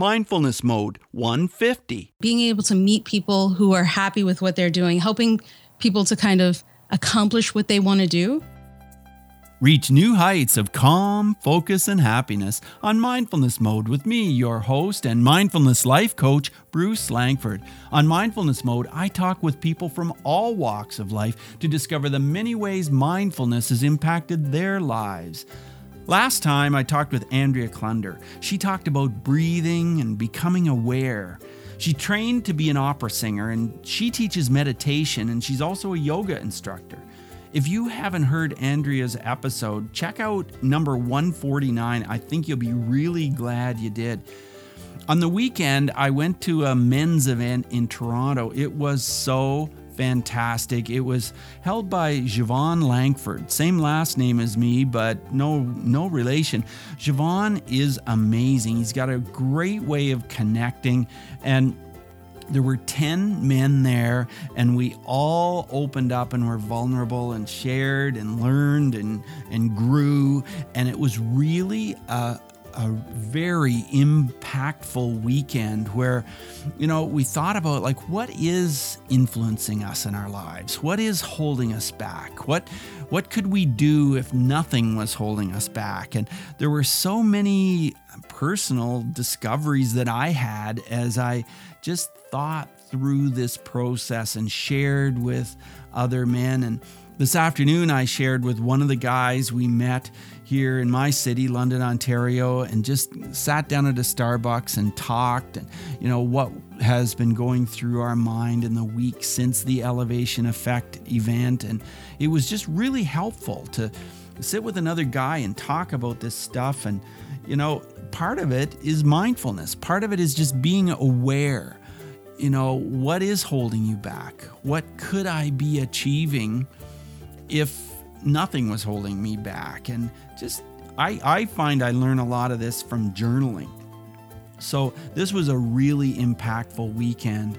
Mindfulness Mode 150. Being able to meet people who are happy with what they're doing, helping people to kind of accomplish what they want to do. Reach new heights of calm, focus, and happiness on Mindfulness Mode with me, your host and mindfulness life coach, Bruce Langford. On Mindfulness Mode, I talk with people from all walks of life to discover the many ways mindfulness has impacted their lives. Last time I talked with Andrea Klunder. She talked about breathing and becoming aware. She trained to be an opera singer and she teaches meditation and she's also a yoga instructor. If you haven't heard Andrea's episode, check out number 149. I think you'll be really glad you did. On the weekend, I went to a men's event in Toronto. It was so fantastic. It was held by Javon Langford, same last name as me, but no no relation. Javon is amazing. He's got a great way of connecting and there were 10 men there, and we all opened up and were vulnerable and shared and learned and, and grew. And it was really a, a very impactful weekend where, you know, we thought about like what is influencing us in our lives? What is holding us back? What what could we do if nothing was holding us back? And there were so many personal discoveries that I had as I just thought through this process and shared with other men. And this afternoon, I shared with one of the guys we met here in my city, London, Ontario, and just sat down at a Starbucks and talked and, you know, what has been going through our mind in the week since the Elevation Effect event. And it was just really helpful to sit with another guy and talk about this stuff. And, you know, part of it is mindfulness, part of it is just being aware you know, what is holding you back? What could I be achieving if nothing was holding me back? And just, I, I find I learn a lot of this from journaling. So this was a really impactful weekend.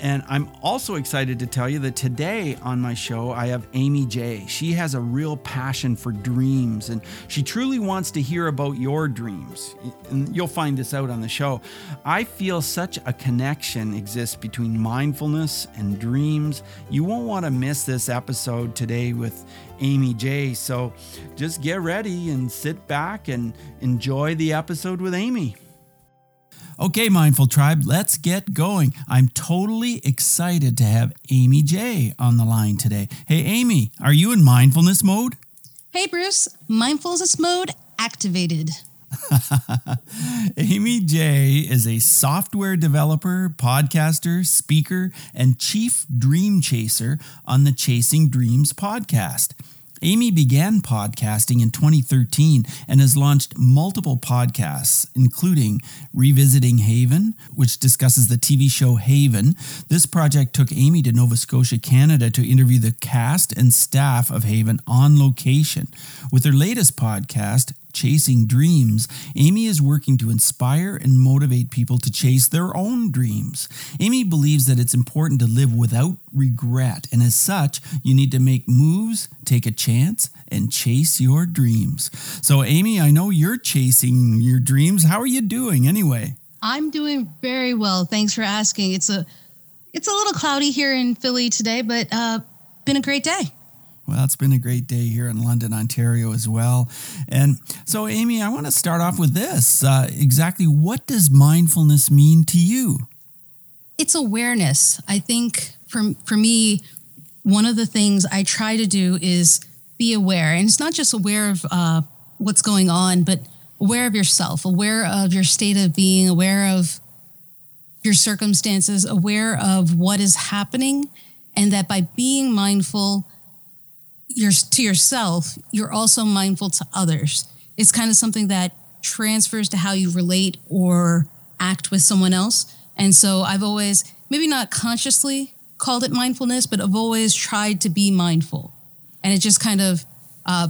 And I'm also excited to tell you that today on my show, I have Amy J. She has a real passion for dreams and she truly wants to hear about your dreams. And you'll find this out on the show. I feel such a connection exists between mindfulness and dreams. You won't want to miss this episode today with Amy J. So just get ready and sit back and enjoy the episode with Amy. Okay, Mindful Tribe, let's get going. I'm totally excited to have Amy J on the line today. Hey, Amy, are you in mindfulness mode? Hey, Bruce, mindfulness mode activated. Amy J is a software developer, podcaster, speaker, and chief dream chaser on the Chasing Dreams podcast. Amy began podcasting in 2013 and has launched multiple podcasts, including Revisiting Haven, which discusses the TV show Haven. This project took Amy to Nova Scotia, Canada to interview the cast and staff of Haven on location. With her latest podcast, Chasing Dreams, Amy is working to inspire and motivate people to chase their own dreams. Amy believes that it's important to live without regret, and as such, you need to make moves, take a chance, and chase your dreams. So, Amy, I know you're chasing your dreams. How are you doing anyway? I'm doing very well. Thanks for asking. It's a it's a little cloudy here in Philly today, but uh, been a great day. Well, it's been a great day here in London, Ontario as well. And so, Amy, I want to start off with this. Uh, exactly what does mindfulness mean to you? It's awareness. I think for, for me, one of the things I try to do is be aware. And it's not just aware of uh, what's going on, but aware of yourself, aware of your state of being, aware of your circumstances, aware of what is happening. And that by being mindful, you're to yourself, you're also mindful to others. It's kind of something that transfers to how you relate or act with someone else. And so I've always, maybe not consciously called it mindfulness, but I've always tried to be mindful. And it just kind of uh,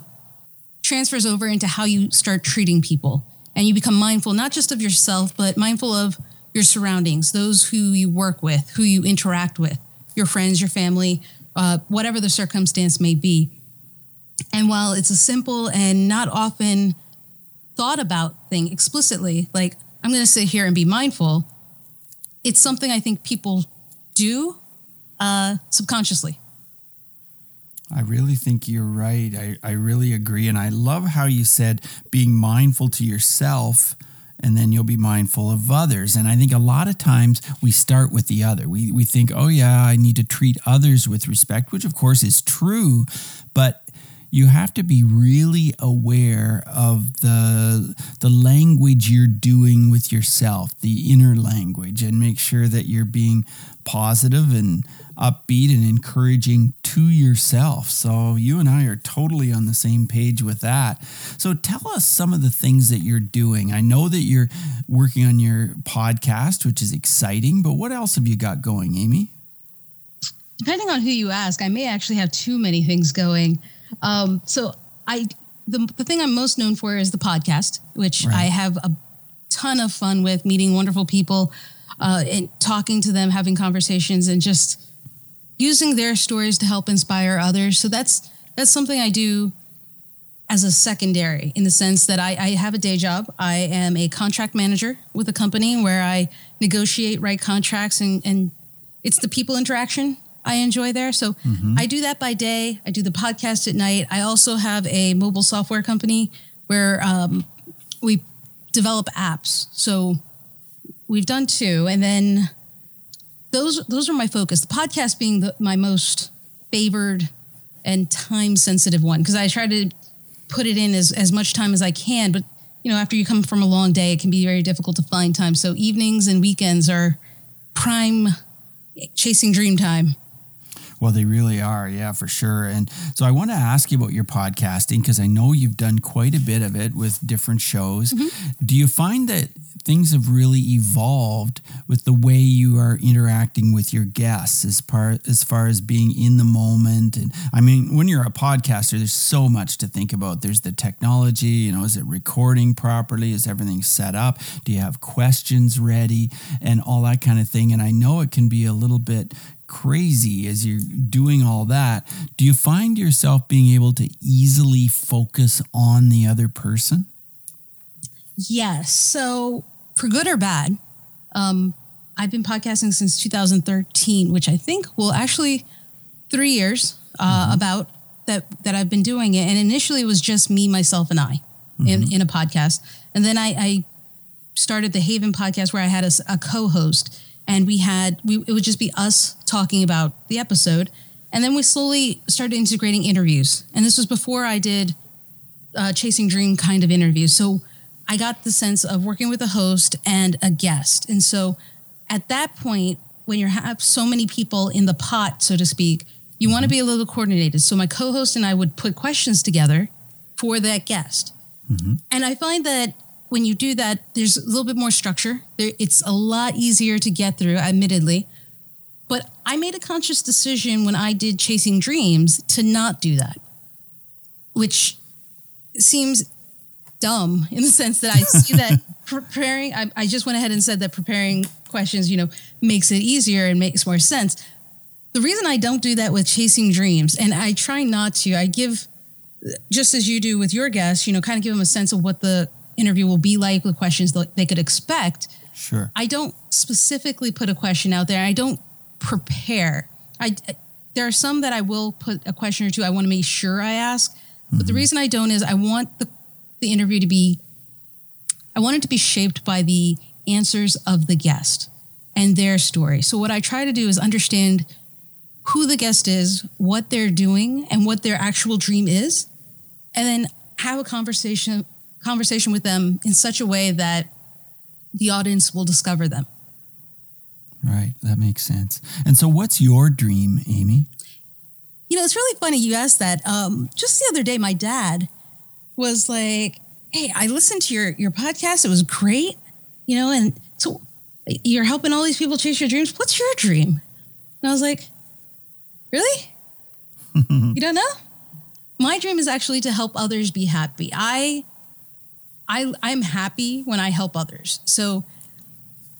transfers over into how you start treating people. And you become mindful, not just of yourself, but mindful of your surroundings, those who you work with, who you interact with, your friends, your family, uh, whatever the circumstance may be. And while it's a simple and not often thought about thing explicitly, like I'm going to sit here and be mindful. It's something I think people do uh, subconsciously. I really think you're right. I, I really agree. And I love how you said being mindful to yourself and then you'll be mindful of others. And I think a lot of times we start with the other. We, we think, oh, yeah, I need to treat others with respect, which of course is true. But you have to be really aware of the the language you're doing with yourself, the inner language, and make sure that you're being positive and upbeat and encouraging to yourself. So you and I are totally on the same page with that. So tell us some of the things that you're doing. I know that you're working on your podcast, which is exciting, but what else have you got going, Amy? Depending on who you ask, I may actually have too many things going. Um, so I the, the thing I'm most known for is the podcast, which right. I have a ton of fun with, meeting wonderful people, uh, and talking to them, having conversations, and just using their stories to help inspire others. So that's that's something I do as a secondary in the sense that I, I have a day job. I am a contract manager with a company where I negotiate, write contracts, and, and it's the people interaction I enjoy there. So mm-hmm. I do that by day. I do the podcast at night. I also have a mobile software company where um, we develop apps. So we've done two, and then those those are my focus. The podcast being the, my most favored and time sensitive one because I try to put it in as as much time as I can. But you know, after you come from a long day, it can be very difficult to find time. So evenings and weekends are prime chasing dream time. Well, they really are. Yeah, for sure. And so I want to ask you about your podcasting because I know you've done quite a bit of it with different shows. Mm-hmm. Do you find that things have really evolved with the way you are interacting with your guests as part as far as being in the moment and I mean when you're a podcaster there's so much to think about there's the technology you know is it recording properly is everything set up do you have questions ready and all that kind of thing and I know it can be a little bit crazy as you're doing all that, do you find yourself being able to easily focus on the other person? Yes. So, for good or bad, um, I've been podcasting since 2013, which I think will actually three years uh, mm-hmm. about that that I've been doing it. And initially, it was just me, myself, and I mm-hmm. in in a podcast, and then I, I started the Haven podcast where I had a, a co-host and we had we it would just be us talking about the episode. And then we slowly started integrating interviews. And this was before i did uh, chasing dream kind of interviews. So i got the sense of working with a host and a guest. And so at that point when you have so many people in the pot so to speak you want to be a little coordinated. So my co-host and i would put questions together for that guest. Mm-hmm. and i find that when you do that, there's a little bit more structure. There, it's a lot easier to get through, admittedly. But I made a conscious decision when I did Chasing Dreams to not do that, which seems dumb in the sense that I see that preparing, I, I just went ahead and said that preparing questions, you know, makes it easier and makes more sense. The reason I don't do that with Chasing Dreams, and I try not to, I give, just as you do with your guests, you know, kind of give them a sense of what the interview will be like, the questions that they could expect. Sure. I don't specifically put a question out there. I don't prepare. I there are some that I will put a question or two. I want to make sure I ask. Mm-hmm. But the mm-hmm. reason I don't is I want the the interview to be I want it to be shaped by the answers of the guest and their story. So what I try to do is understand who the guest is, what they're doing, and what their actual dream is, and then have a conversation conversation with them in such a way that the audience will discover them. Right, that makes sense. And so, what's your dream, Amy? You know, it's really funny you asked that. Um, just the other day, my dad was like, "Hey, I listened to your your podcast. It was great. You know, and so you're helping all these people chase your dreams. What's your dream?" And I was like, "Really? you don't know?" My dream is actually to help others be happy. I I I'm happy when I help others. So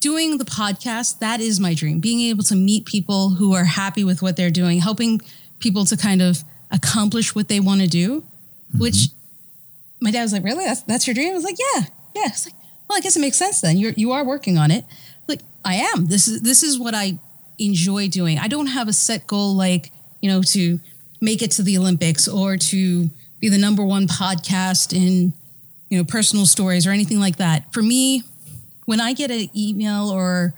doing the podcast, that is my dream. Being able to meet people who are happy with what they're doing, helping people to kind of accomplish what they want to do, mm-hmm. which my dad was like, Really? That's that's your dream? I was like, Yeah, yeah. It's like, well, I guess it makes sense then. You're you are working on it. Like I am. This is this is what I enjoy doing. I don't have a set goal like, you know, to make it to the Olympics or to be the number one podcast in, you know, personal stories or anything like that. For me, when I get an email or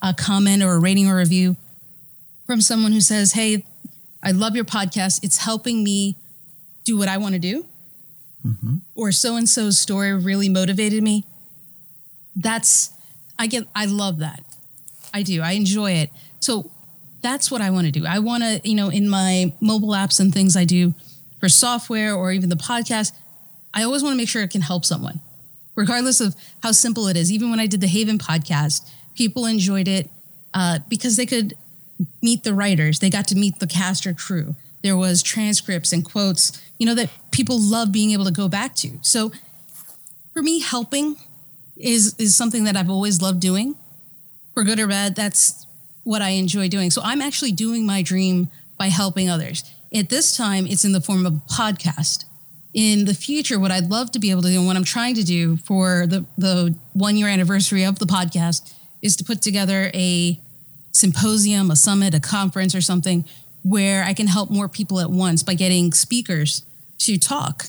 a comment or a rating or review from someone who says, Hey, I love your podcast. It's helping me do what I want to do. Mm-hmm. Or so and so's story really motivated me. That's, I get, I love that. I do. I enjoy it. So that's what I want to do. I want to, you know, in my mobile apps and things I do for software or even the podcast, I always want to make sure it can help someone, regardless of how simple it is. Even when I did the Haven podcast, people enjoyed it uh, because they could meet the writers, they got to meet the cast or crew. There was transcripts and quotes, you know, that people love being able to go back to. So for me, helping is is something that I've always loved doing. For good or bad, that's what I enjoy doing. So I'm actually doing my dream by helping others. At this time, it's in the form of a podcast. In the future, what I'd love to be able to do and what I'm trying to do for the, the one year anniversary of the podcast is to put together a symposium, a summit, a conference, or something where I can help more people at once by getting speakers to talk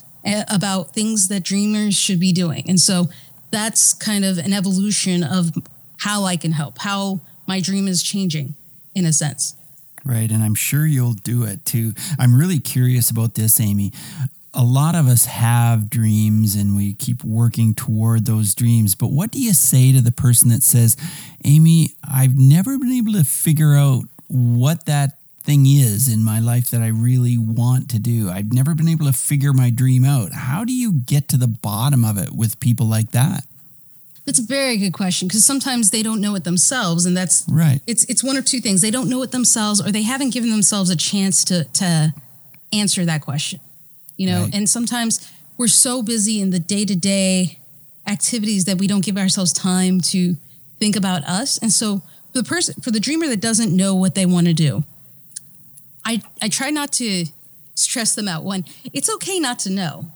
about things that dreamers should be doing. And so that's kind of an evolution of how I can help, how my dream is changing in a sense. Right. And I'm sure you'll do it too. I'm really curious about this, Amy. A lot of us have dreams and we keep working toward those dreams. But what do you say to the person that says, Amy, I've never been able to figure out what that thing is in my life that I really want to do? I've never been able to figure my dream out. How do you get to the bottom of it with people like that? That's a very good question because sometimes they don't know it themselves, and that's right. It's it's one or two things. They don't know it themselves, or they haven't given themselves a chance to to answer that question. You know, right. and sometimes we're so busy in the day to day activities that we don't give ourselves time to think about us. And so, for the person, for the dreamer that doesn't know what they want to do, I I try not to stress them out. One, it's okay not to know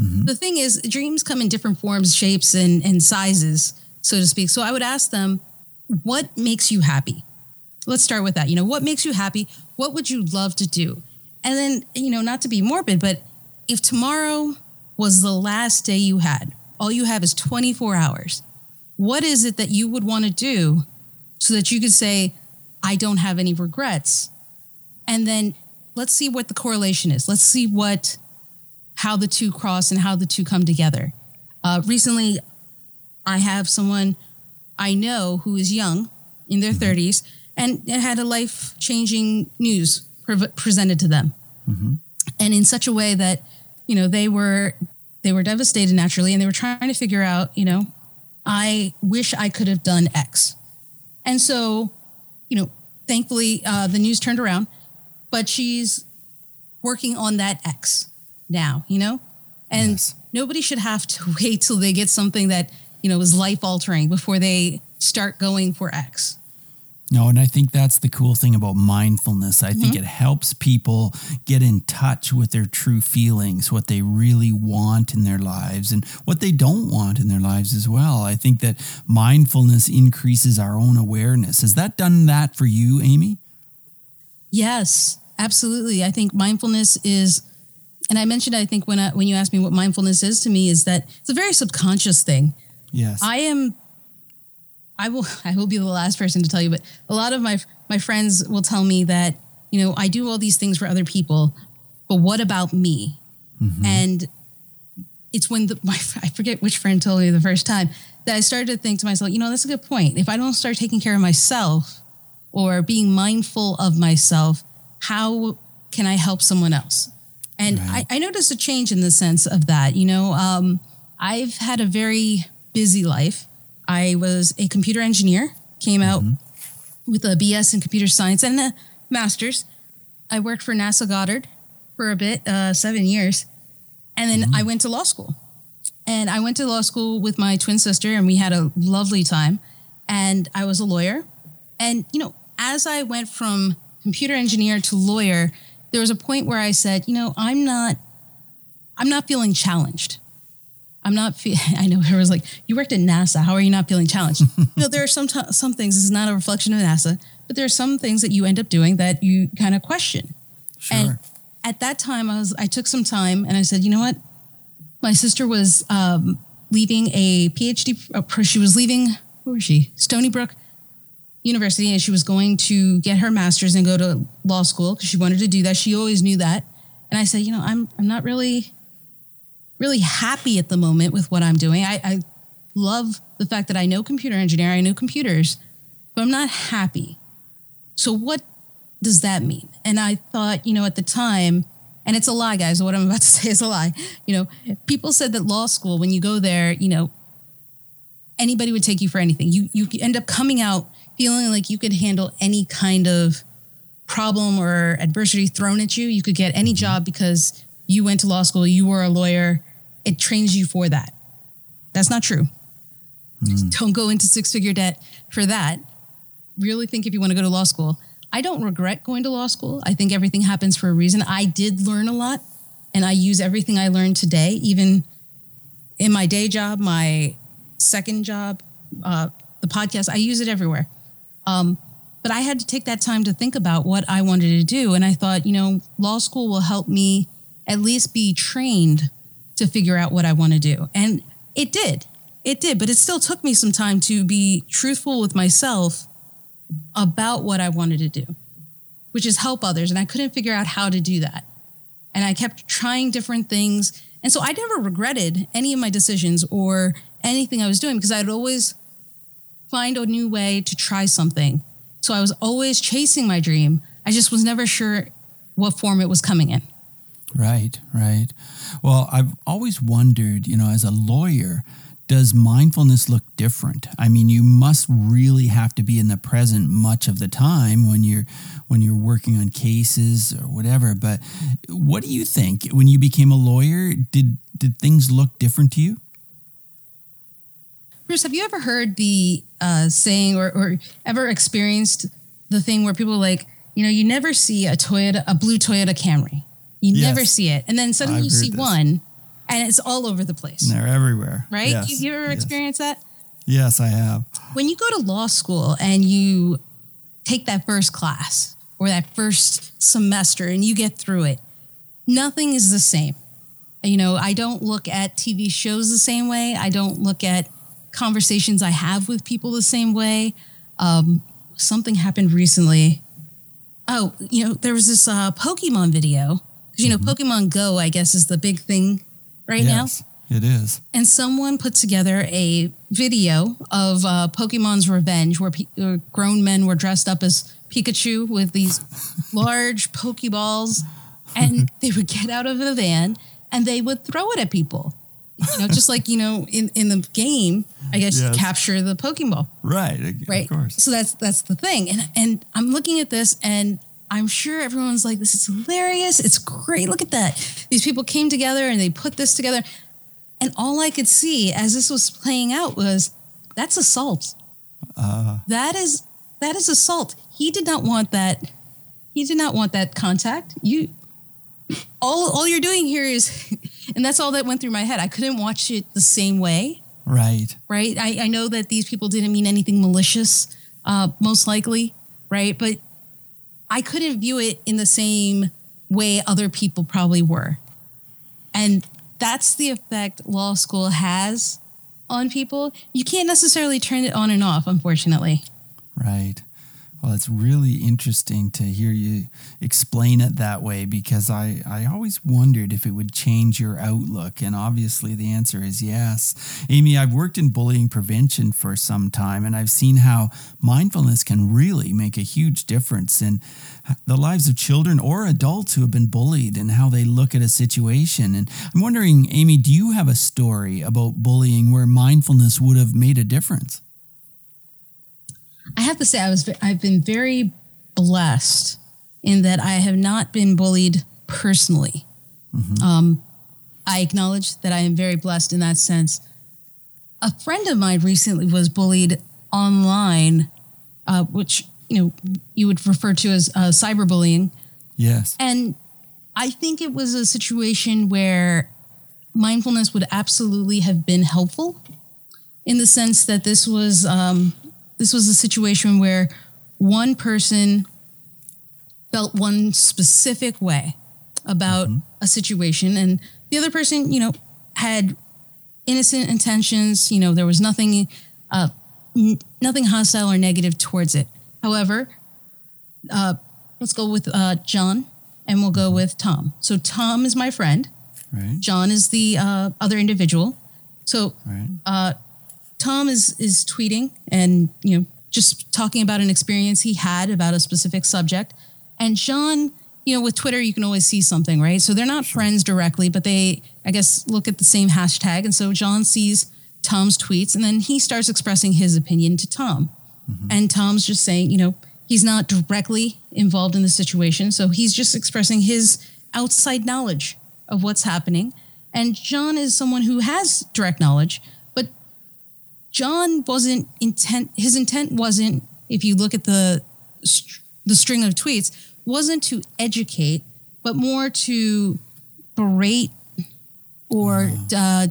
Mm-hmm. The thing is, dreams come in different forms, shapes, and, and sizes, so to speak. So I would ask them, what makes you happy? Let's start with that. You know, what makes you happy? What would you love to do? And then, you know, not to be morbid, but if tomorrow was the last day you had, all you have is 24 hours, what is it that you would want to do so that you could say, I don't have any regrets? And then let's see what the correlation is. Let's see what how the two cross and how the two come together. Uh, recently, I have someone I know who is young in their 30s and had a life changing news pre- presented to them. Mm-hmm. And in such a way that, you know, they were they were devastated naturally and they were trying to figure out, you know, I wish I could have done X. And so, you know, thankfully uh, the news turned around, but she's working on that X now, you know? And yes. nobody should have to wait till they get something that, you know, is life altering before they start going for X. No, and I think that's the cool thing about mindfulness. I mm-hmm. think it helps people get in touch with their true feelings, what they really want in their lives, and what they don't want in their lives as well. I think that mindfulness increases our own awareness. Has that done that for you, Amy? Yes, absolutely. I think mindfulness is and I mentioned, I think when I, when you asked me what mindfulness is to me, is that it's a very subconscious thing. Yes, I am. I will. I will be the last person to tell you, but a lot of my my friends will tell me that you know I do all these things for other people, but what about me? Mm-hmm. And it's when the, my I forget which friend told me the first time that I started to think to myself, you know, that's a good point. If I don't start taking care of myself or being mindful of myself, how can I help someone else? And right. I, I, noticed a change in the sense of that. You know, um, I've had a very busy life. I was a computer engineer, came out mm-hmm. with a BS in computer science and a master's. I worked for NASA Goddard for a bit, uh, seven years. And then mm-hmm. I went to law school. And I went to law school with my twin sister, and we had a lovely time. And I was a lawyer. And, you know, as I went from computer engineer to lawyer, there was a point where I said, you know, I'm not, I'm not feeling challenged. I'm not. Fe- I know was like you worked at NASA. How are you not feeling challenged? you know, there are some t- some things. This is not a reflection of NASA, but there are some things that you end up doing that you kind of question. Sure. And at that time, I was I took some time and I said, you know what? My sister was um, leaving a PhD. Uh, she was leaving. Where was she? Stony Brook University, and she was going to get her master's and go to law school because she wanted to do that. She always knew that. And I said, you know, I'm I'm not really really happy at the moment with what I'm doing. I, I love the fact that I know computer engineering, I know computers, but I'm not happy. So what does that mean? And I thought, you know, at the time, and it's a lie, guys. What I'm about to say is a lie. You know, people said that law school, when you go there, you know, anybody would take you for anything. You you end up coming out feeling like you could handle any kind of problem or adversity thrown at you. You could get any mm-hmm. job because you went to law school, you were a lawyer, it trains you for that. That's not true. Mm. Don't go into six figure debt for that. Really think if you want to go to law school. I don't regret going to law school. I think everything happens for a reason. I did learn a lot and I use everything I learned today, even in my day job, my second job, uh, the podcast, I use it everywhere. Um, but I had to take that time to think about what I wanted to do. And I thought, you know, law school will help me at least be trained to figure out what I want to do. And it did. It did, but it still took me some time to be truthful with myself about what I wanted to do, which is help others. And I couldn't figure out how to do that. And I kept trying different things. And so I never regretted any of my decisions or anything I was doing because I'd always find a new way to try something. So I was always chasing my dream. I just was never sure what form it was coming in. Right, right. Well, I've always wondered, you know, as a lawyer, does mindfulness look different? I mean, you must really have to be in the present much of the time when you're when you're working on cases or whatever. But what do you think when you became a lawyer? Did did things look different to you? Bruce, have you ever heard the uh, saying or, or ever experienced the thing where people like, you know, you never see a Toyota, a blue Toyota Camry. You yes. never see it. And then suddenly I've you see this. one and it's all over the place. They're everywhere. Right? Yes. You, you ever yes. experienced that? Yes, I have. When you go to law school and you take that first class or that first semester and you get through it, nothing is the same. You know, I don't look at TV shows the same way. I don't look at conversations I have with people the same way. Um, something happened recently. Oh, you know, there was this uh, Pokemon video because, you know, mm-hmm. Pokemon Go, I guess, is the big thing right yes, now. It is. And someone put together a video of uh, Pokemon's Revenge where, pe- where grown men were dressed up as Pikachu with these large Pokeballs. And they would get out of the van and they would throw it at people. You know, just like, you know, in, in the game, I guess yes. capture the Pokeball. Right. Right. Of course. So that's that's the thing. And and I'm looking at this and I'm sure everyone's like, this is hilarious. It's great. Look at that. These people came together and they put this together. And all I could see as this was playing out was that's assault. Uh, that is that is assault. He did not want that. He did not want that contact. You all all you're doing here is and that's all that went through my head. I couldn't watch it the same way. Right. Right. I, I know that these people didn't mean anything malicious, uh, most likely, right? But I couldn't view it in the same way other people probably were. And that's the effect law school has on people. You can't necessarily turn it on and off, unfortunately. Right. Well, it's really interesting to hear you explain it that way because I, I always wondered if it would change your outlook. And obviously, the answer is yes. Amy, I've worked in bullying prevention for some time and I've seen how mindfulness can really make a huge difference in the lives of children or adults who have been bullied and how they look at a situation. And I'm wondering, Amy, do you have a story about bullying where mindfulness would have made a difference? I have to say, I was I've been very blessed in that I have not been bullied personally. Mm-hmm. Um, I acknowledge that I am very blessed in that sense. A friend of mine recently was bullied online, uh, which you know you would refer to as uh, cyberbullying. Yes, and I think it was a situation where mindfulness would absolutely have been helpful in the sense that this was um, this was a situation where one person felt one specific way about mm-hmm. a situation and the other person you know had innocent intentions you know there was nothing uh, n- nothing hostile or negative towards it however uh, let's go with uh, john and we'll go mm-hmm. with tom so tom is my friend right. john is the uh, other individual so right. Tom is is tweeting and you know just talking about an experience he had about a specific subject and John, you know, with Twitter, you can always see something, right? So they're not sure. friends directly, but they, I guess, look at the same hashtag. And so John sees Tom's tweets and then he starts expressing his opinion to Tom. Mm-hmm. And Tom's just saying, you know, he's not directly involved in the situation. So he's just expressing his outside knowledge of what's happening. And John is someone who has direct knowledge, John wasn't intent, his intent wasn't, if you look at the, the string of tweets, wasn't to educate, but more to berate or uh,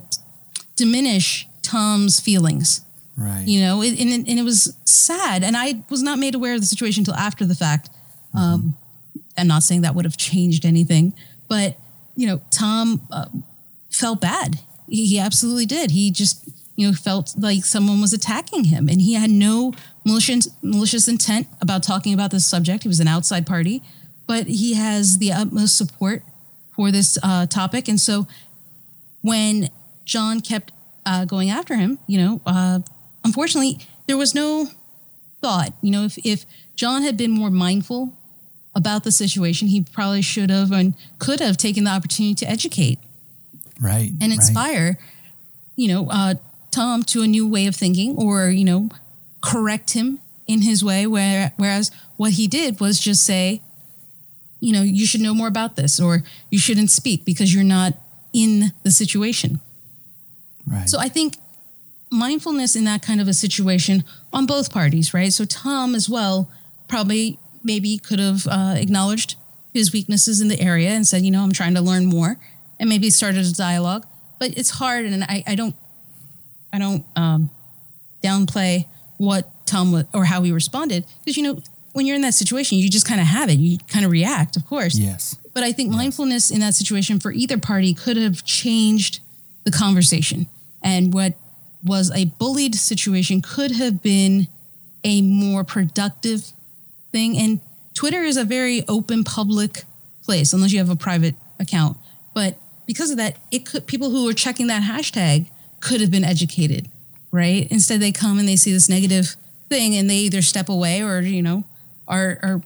diminish Tom's feelings. Right. You know, it, and, it, and it was sad. And I was not made aware of the situation until after the fact. Mm-hmm. Um, I'm not saying that would have changed anything, but, you know, Tom uh, felt bad. He, he absolutely did. He just, you know, felt like someone was attacking him and he had no malicious, malicious intent about talking about this subject. He was an outside party, but he has the utmost support for this uh, topic. And so when John kept uh, going after him, you know, uh, unfortunately, there was no thought. You know, if, if John had been more mindful about the situation, he probably should have and could have taken the opportunity to educate. Right. And inspire, right. you know, uh, Tom to a new way of thinking or, you know, correct him in his way. Where, whereas what he did was just say, you know, you should know more about this or you shouldn't speak because you're not in the situation. Right. So I think mindfulness in that kind of a situation on both parties, right? So Tom as well probably maybe could have uh, acknowledged his weaknesses in the area and said, you know, I'm trying to learn more and maybe started a dialogue. But it's hard, and I, I don't, I don't um, downplay what Tom would, or how he responded because you know when you're in that situation, you just kind of have it. You kind of react, of course. Yes. But I think yes. mindfulness in that situation for either party could have changed the conversation. And what was a bullied situation could have been a more productive thing. And Twitter is a very open public place, unless you have a private account. But because of that, it could people who were checking that hashtag could have been educated, right? Instead, they come and they see this negative thing and they either step away or, you know, are, are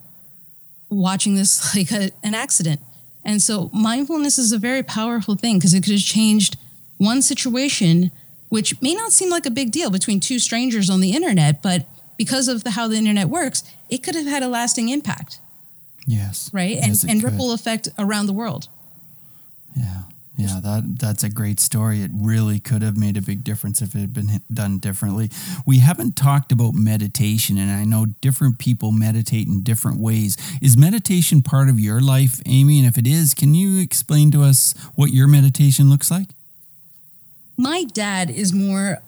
watching this like a, an accident. And so mindfulness is a very powerful thing because it could have changed one situation, which may not seem like a big deal between two strangers on the internet, but because of the, how the internet works, it could have had a lasting impact. Yes. Right. Yes, and, and ripple effect around the world. Yeah. That that's a great story. It really could have made a big difference if it had been done differently. We haven't talked about meditation, and I know different people meditate in different ways. Is meditation part of your life, Amy? And if it is, can you explain to us what your meditation looks like? My dad is more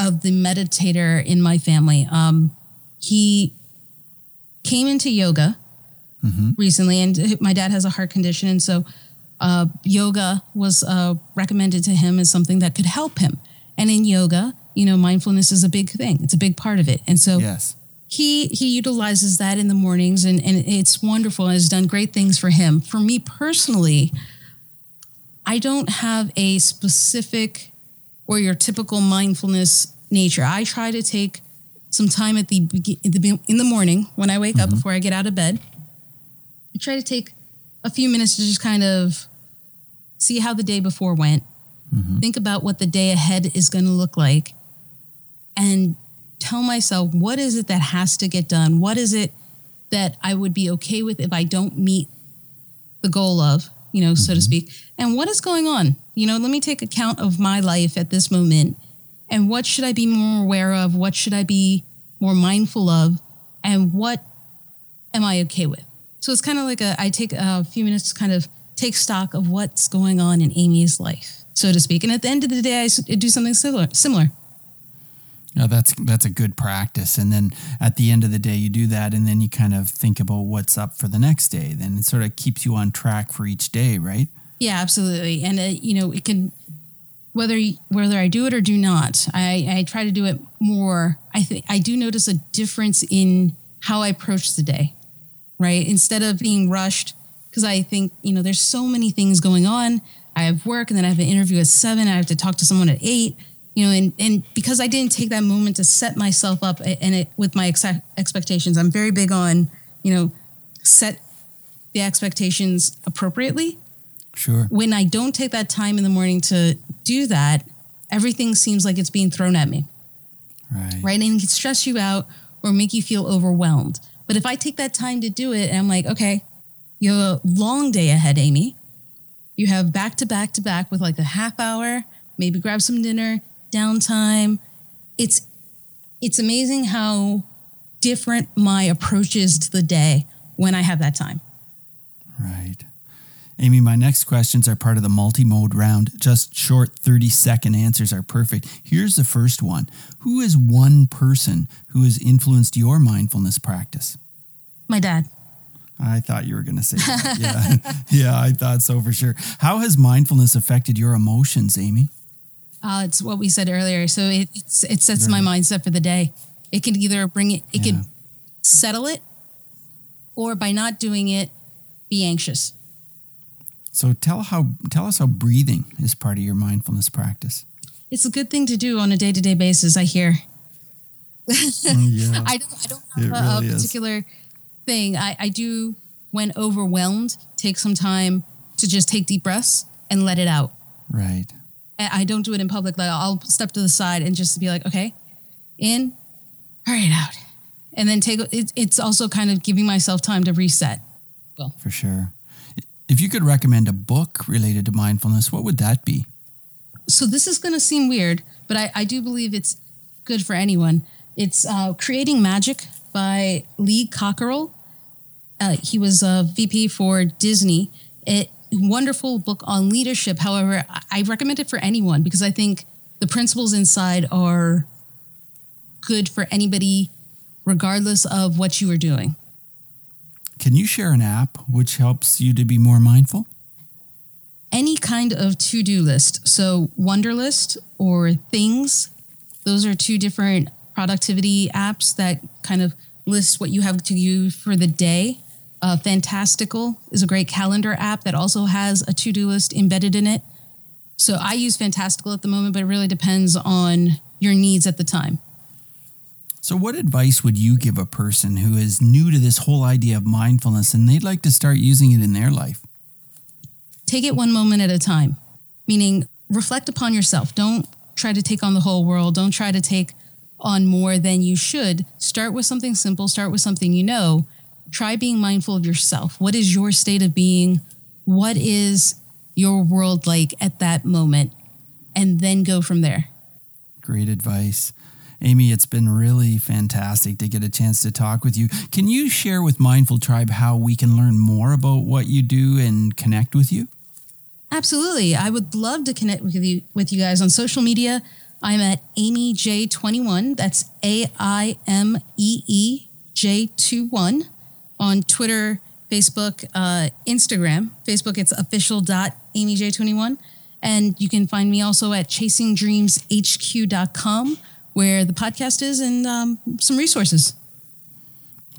of the meditator in my family. Um, he came into yoga mm-hmm. recently, and my dad has a heart condition, and so uh, yoga was uh, recommended to him as something that could help him. And in yoga, you know, mindfulness is a big thing. It's a big part of it. And so yes. he he utilizes that in the mornings and, and it's wonderful and has done great things for him. For me personally, I don't have a specific or your typical mindfulness nature. I try to take some time at the in the, in the morning when I wake mm-hmm. up before I get out of bed. I try to take a few minutes to just kind of see how the day before went, mm-hmm. think about what the day ahead is going to look like, and tell myself what is it that has to get done? What is it that I would be okay with if I don't meet the goal of, you know, mm-hmm. so to mm-hmm. speak? And what is going on? You know, let me take account of my life at this moment and what should I be more aware of? What should I be more mindful of? And what am I okay with? So it's kind of like a, I take a few minutes to kind of take stock of what's going on in Amy's life, so to speak. And at the end of the day, I do something similar. Similar. No, that's that's a good practice. And then at the end of the day, you do that, and then you kind of think about what's up for the next day. Then it sort of keeps you on track for each day, right? Yeah, absolutely. And uh, you know, it can whether whether I do it or do not. I, I try to do it more. I think I do notice a difference in how I approach the day. Right, instead of being rushed, because I think you know there's so many things going on. I have work, and then I have an interview at seven. I have to talk to someone at eight you know, and, and because I didn't take that moment to set myself up and it with my ex- expectations, I'm very big on, you know, set the expectations appropriately. Sure. When I don't take that time in the morning to do that, everything seems like it's being thrown at me. Right. Right. And it can stress you out or make you feel overwhelmed. But if I take that time to do it and I'm like, okay, you have a long day ahead, Amy. You have back to back to back with like a half hour, maybe grab some dinner, downtime. It's it's amazing how different my approach is to the day when I have that time. Right. Amy, my next questions are part of the multi mode round. Just short 30 second answers are perfect. Here's the first one Who is one person who has influenced your mindfulness practice? My dad. I thought you were going to say that. yeah. yeah, I thought so for sure. How has mindfulness affected your emotions, Amy? Uh, it's what we said earlier. So it it sets right. my mindset for the day. It can either bring it, it yeah. can settle it, or by not doing it, be anxious. So tell how tell us how breathing is part of your mindfulness practice. It's a good thing to do on a day to day basis. I hear. Mm, yeah. I don't. I don't have a, really a, particular is. thing. I, I do when overwhelmed. Take some time to just take deep breaths and let it out. Right. I don't do it in public. Like I'll step to the side and just be like, okay, in, all right, out, and then take. It, it's also kind of giving myself time to reset. Well, for sure. If you could recommend a book related to mindfulness, what would that be? So this is going to seem weird, but I, I do believe it's good for anyone. It's uh, Creating Magic by Lee Cockerell. Uh, he was a VP for Disney. It wonderful book on leadership. However, I recommend it for anyone because I think the principles inside are good for anybody, regardless of what you are doing. Can you share an app which helps you to be more mindful? Any kind of to do list. So, Wunderlist or Things, those are two different productivity apps that kind of list what you have to do for the day. Uh, Fantastical is a great calendar app that also has a to do list embedded in it. So I use Fantastical at the moment, but it really depends on your needs at the time. So, what advice would you give a person who is new to this whole idea of mindfulness and they'd like to start using it in their life? Take it one moment at a time, meaning reflect upon yourself. Don't try to take on the whole world. Don't try to take on more than you should. Start with something simple, start with something you know, try being mindful of yourself. What is your state of being? What is your world like at that moment? And then go from there. Great advice. Amy, it's been really fantastic to get a chance to talk with you. Can you share with Mindful Tribe how we can learn more about what you do and connect with you? Absolutely. I would love to connect with you with you guys on social media. I'm at Aimee J21. That's A I M E E J21 on Twitter, Facebook, uh, Instagram. Facebook, it's official.aimeej21. And you can find me also at chasingdreamshq.com, where the podcast is and um, some resources.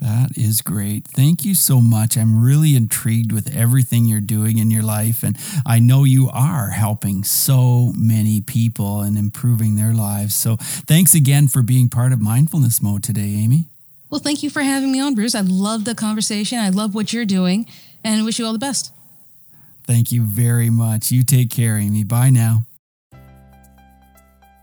That is great. Thank you so much. I'm really intrigued with everything you're doing in your life. And I know you are helping so many people and improving their lives. So thanks again for being part of Mindfulness Mode today, Amy. Well, thank you for having me on, Bruce. I love the conversation. I love what you're doing and wish you all the best. Thank you very much. You take care, Amy. Bye now.